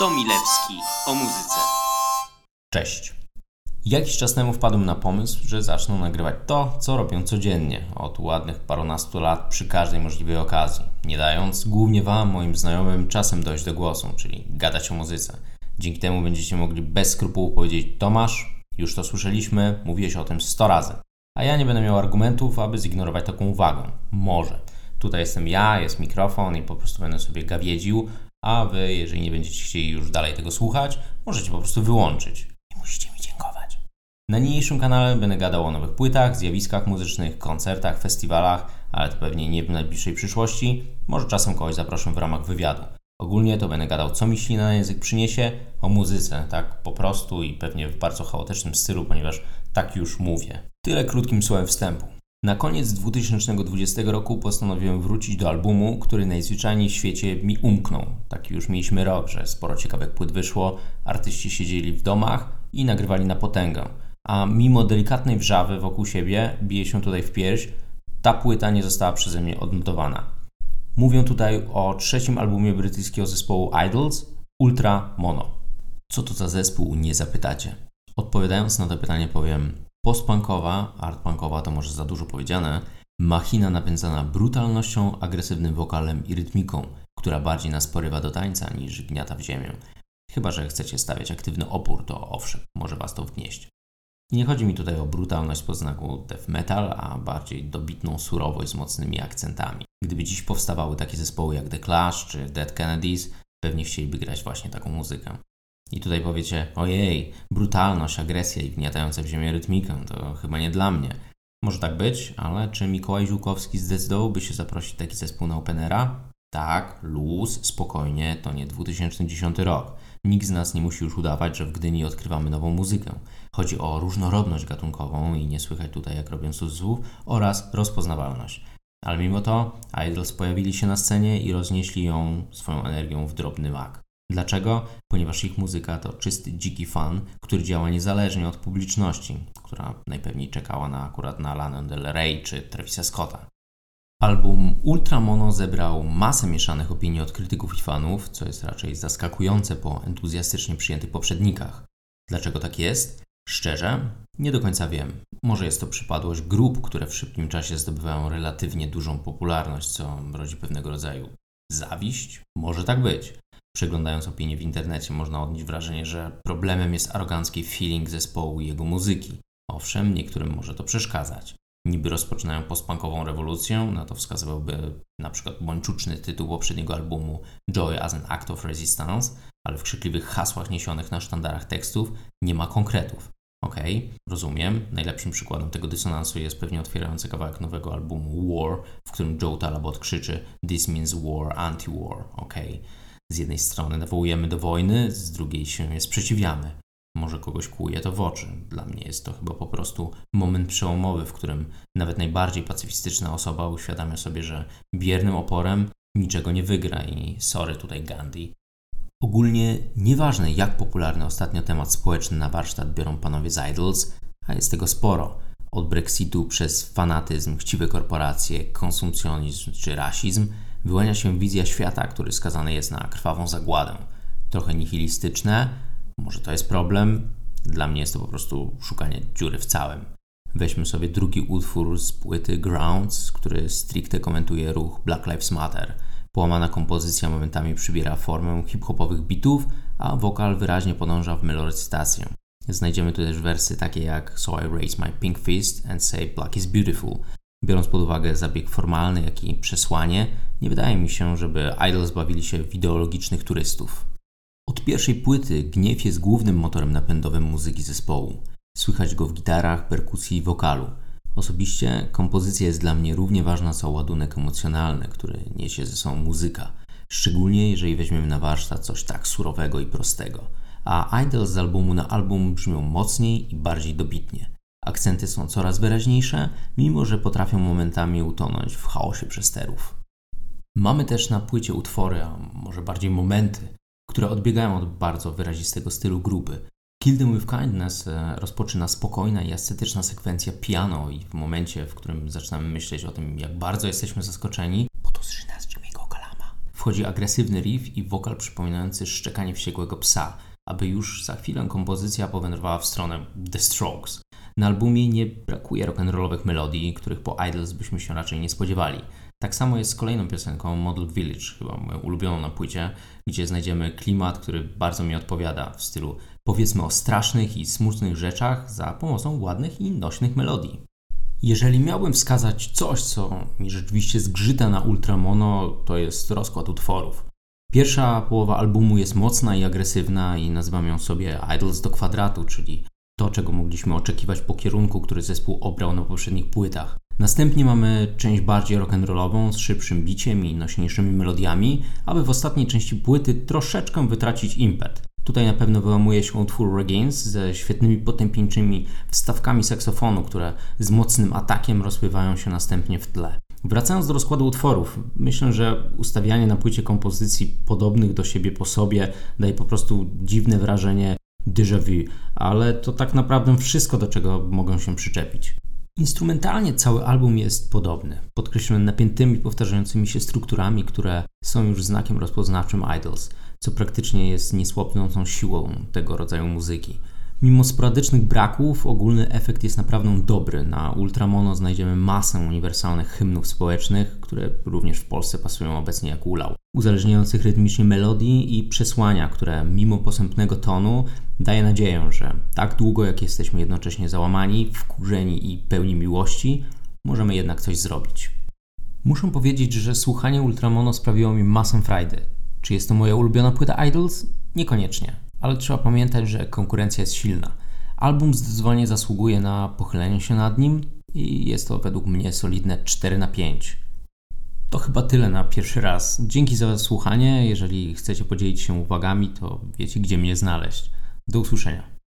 Tomilewski o muzyce. Cześć. Jakiś czas temu wpadłem na pomysł, że zacznę nagrywać to, co robię codziennie, od ładnych parunastu lat przy każdej możliwej okazji, nie dając głównie Wam, moim znajomym, czasem dojść do głosu, czyli gadać o muzyce. Dzięki temu będziecie mogli bez skrupułów powiedzieć Tomasz, już to słyszeliśmy, mówiłeś o tym 100 razy. A ja nie będę miał argumentów, aby zignorować taką uwagę. Może. Tutaj jestem ja, jest mikrofon i po prostu będę sobie gawiedził, a Wy, jeżeli nie będziecie chcieli już dalej tego słuchać, możecie po prostu wyłączyć. Nie musicie mi dziękować. Na niniejszym kanale będę gadał o nowych płytach, zjawiskach muzycznych, koncertach, festiwalach, ale to pewnie nie w najbliższej przyszłości. Może czasem kogoś zaproszę w ramach wywiadu. Ogólnie to będę gadał, co mi ślina na język przyniesie, o muzyce, tak po prostu i pewnie w bardzo chaotycznym stylu, ponieważ tak już mówię. Tyle krótkim słowem wstępu. Na koniec 2020 roku postanowiłem wrócić do albumu, który najzwyczajniej w świecie mi umknął. Taki już mieliśmy rok, że sporo ciekawych płyt wyszło, artyści siedzieli w domach i nagrywali na potęgę. A mimo delikatnej wrzawy wokół siebie, bije się tutaj w pierś, ta płyta nie została przeze mnie odnotowana. Mówię tutaj o trzecim albumie brytyjskiego zespołu Idols, Ultra Mono. Co to za zespół, nie zapytacie. Odpowiadając na to pytanie powiem, Postpunkowa, artpunkowa to może za dużo powiedziane, machina napędzana brutalnością, agresywnym wokalem i rytmiką, która bardziej nas porywa do tańca niż gniata w ziemię. Chyba, że chcecie stawiać aktywny opór, to owszem, może was to wnieść. I nie chodzi mi tutaj o brutalność pod znaku death metal, a bardziej dobitną surowość z mocnymi akcentami. Gdyby dziś powstawały takie zespoły jak The Clash czy Dead Kennedys, pewnie chcieliby grać właśnie taką muzykę. I tutaj powiecie, ojej, brutalność, agresja i wgniatająca w ziemię rytmikę, to chyba nie dla mnie. Może tak być, ale czy Mikołaj Żółkowski zdecydowałby się zaprosić taki zespół na Openera? Tak, luz, spokojnie, to nie 2010 rok. Nikt z nas nie musi już udawać, że w Gdyni odkrywamy nową muzykę. Chodzi o różnorodność gatunkową i nie słychać tutaj jak robią cudzysłów oraz rozpoznawalność. Ale mimo to Idols pojawili się na scenie i roznieśli ją swoją energią w drobny mak. Dlaczego? Ponieważ ich muzyka to czysty, dziki fan, który działa niezależnie od publiczności, która najpewniej czekała na akurat na Lana Del Rey czy Travisa Scotta. Album Ultra Mono zebrał masę mieszanych opinii od krytyków i fanów, co jest raczej zaskakujące po entuzjastycznie przyjętych poprzednikach. Dlaczego tak jest? Szczerze, nie do końca wiem. Może jest to przypadłość grup, które w szybkim czasie zdobywają relatywnie dużą popularność, co rodzi pewnego rodzaju zawiść? Może tak być. Przeglądając opinie w internecie, można odnieść wrażenie, że problemem jest arogancki feeling zespołu i jego muzyki. Owszem, niektórym może to przeszkadzać. Niby rozpoczynają postpunkową rewolucję, na to wskazywałby na przykład bończuczny tytuł poprzedniego albumu Joy as an Act of Resistance, ale w krzykliwych hasłach niesionych na sztandarach tekstów nie ma konkretów. Okej, okay, rozumiem. Najlepszym przykładem tego dysonansu jest pewnie otwierający kawałek nowego albumu War, w którym Joe Talabot krzyczy This means war, anti-war. Okej. Okay. Z jednej strony nawołujemy do wojny, z drugiej się sprzeciwiamy. Może kogoś kłuje to w oczy. Dla mnie jest to chyba po prostu moment przełomowy, w którym nawet najbardziej pacyfistyczna osoba uświadamia sobie, że biernym oporem niczego nie wygra i sorry tutaj Gandhi. Ogólnie nieważne jak popularny ostatnio temat społeczny na warsztat biorą panowie z Idols, a jest tego sporo. Od Brexitu przez fanatyzm, chciwe korporacje, konsumpcjonizm czy rasizm – wyłania się wizja świata, który skazany jest na krwawą zagładę. Trochę nihilistyczne, może to jest problem, dla mnie jest to po prostu szukanie dziury w całym. Weźmy sobie drugi utwór z płyty Grounds, który stricte komentuje ruch Black Lives Matter. Połamana kompozycja momentami przybiera formę hip-hopowych bitów, a wokal wyraźnie podąża w melorecytację. Znajdziemy tu też wersy takie jak So I raise my pink fist and say black is beautiful, Biorąc pod uwagę zabieg formalny, jak i przesłanie, nie wydaje mi się, żeby Idols bawili się w ideologicznych turystów. Od pierwszej płyty gniew jest głównym motorem napędowym muzyki zespołu. Słychać go w gitarach, perkusji i wokalu. Osobiście kompozycja jest dla mnie równie ważna co ładunek emocjonalny, który niesie ze sobą muzyka. Szczególnie jeżeli weźmiemy na warsztat coś tak surowego i prostego. A Idols z albumu na album brzmią mocniej i bardziej dobitnie. Akcenty są coraz wyraźniejsze, mimo że potrafią momentami utonąć w chaosie przesterów. Mamy też na płycie utwory, a może bardziej momenty, które odbiegają od bardzo wyrazistego stylu grupy. Kill Them With Kindness e, rozpoczyna spokojna i estetyczna sekwencja piano i w momencie, w którym zaczynamy myśleć o tym, jak bardzo jesteśmy zaskoczeni, bo to z Jimmy'ego Kalama. Wchodzi agresywny riff i wokal przypominający szczekanie wściekłego psa, aby już za chwilę kompozycja powędrowała w stronę The Strokes. Na albumie nie brakuje rock'n'rollowych melodii, których po Idols byśmy się raczej nie spodziewali. Tak samo jest z kolejną piosenką Model Village, chyba moją ulubioną na płycie, gdzie znajdziemy klimat, który bardzo mi odpowiada w stylu powiedzmy o strasznych i smutnych rzeczach za pomocą ładnych i nośnych melodii. Jeżeli miałbym wskazać coś, co mi rzeczywiście zgrzyta na Ultramono, to jest rozkład utworów. Pierwsza połowa albumu jest mocna i agresywna i nazywam ją sobie Idols do kwadratu, czyli to, czego mogliśmy oczekiwać po kierunku, który zespół obrał na poprzednich płytach. Następnie mamy część bardziej rock'n'rollową z szybszym biciem i nośniejszymi melodiami, aby w ostatniej części płyty troszeczkę wytracić impet. Tutaj na pewno wyłamuje się utwór Regains ze świetnymi potępieńczymi wstawkami saksofonu, które z mocnym atakiem rozpływają się następnie w tle. Wracając do rozkładu utworów, myślę, że ustawianie na płycie kompozycji podobnych do siebie po sobie daje po prostu dziwne wrażenie déjà vu, ale to tak naprawdę wszystko, do czego mogą się przyczepić. Instrumentalnie cały album jest podobny, podkreślony napiętymi, powtarzającymi się strukturami, które są już znakiem rozpoznawczym Idols, co praktycznie jest niesłopnącą siłą tego rodzaju muzyki. Mimo sporadycznych braków, ogólny efekt jest naprawdę dobry. Na Ultramono znajdziemy masę uniwersalnych hymnów społecznych, które również w Polsce pasują obecnie jak ulał. Uzależniających rytmicznie melodii i przesłania, które mimo posępnego tonu daje nadzieję, że tak długo jak jesteśmy jednocześnie załamani, wkurzeni i pełni miłości, możemy jednak coś zrobić. Muszę powiedzieć, że słuchanie Ultramono sprawiło mi masę frajdy. Czy jest to moja ulubiona płyta Idols? Niekoniecznie ale trzeba pamiętać, że konkurencja jest silna. Album zdecydowanie zasługuje na pochylenie się nad nim i jest to według mnie solidne 4 na 5. To chyba tyle na pierwszy raz. Dzięki za słuchanie. Jeżeli chcecie podzielić się uwagami, to wiecie gdzie mnie znaleźć. Do usłyszenia.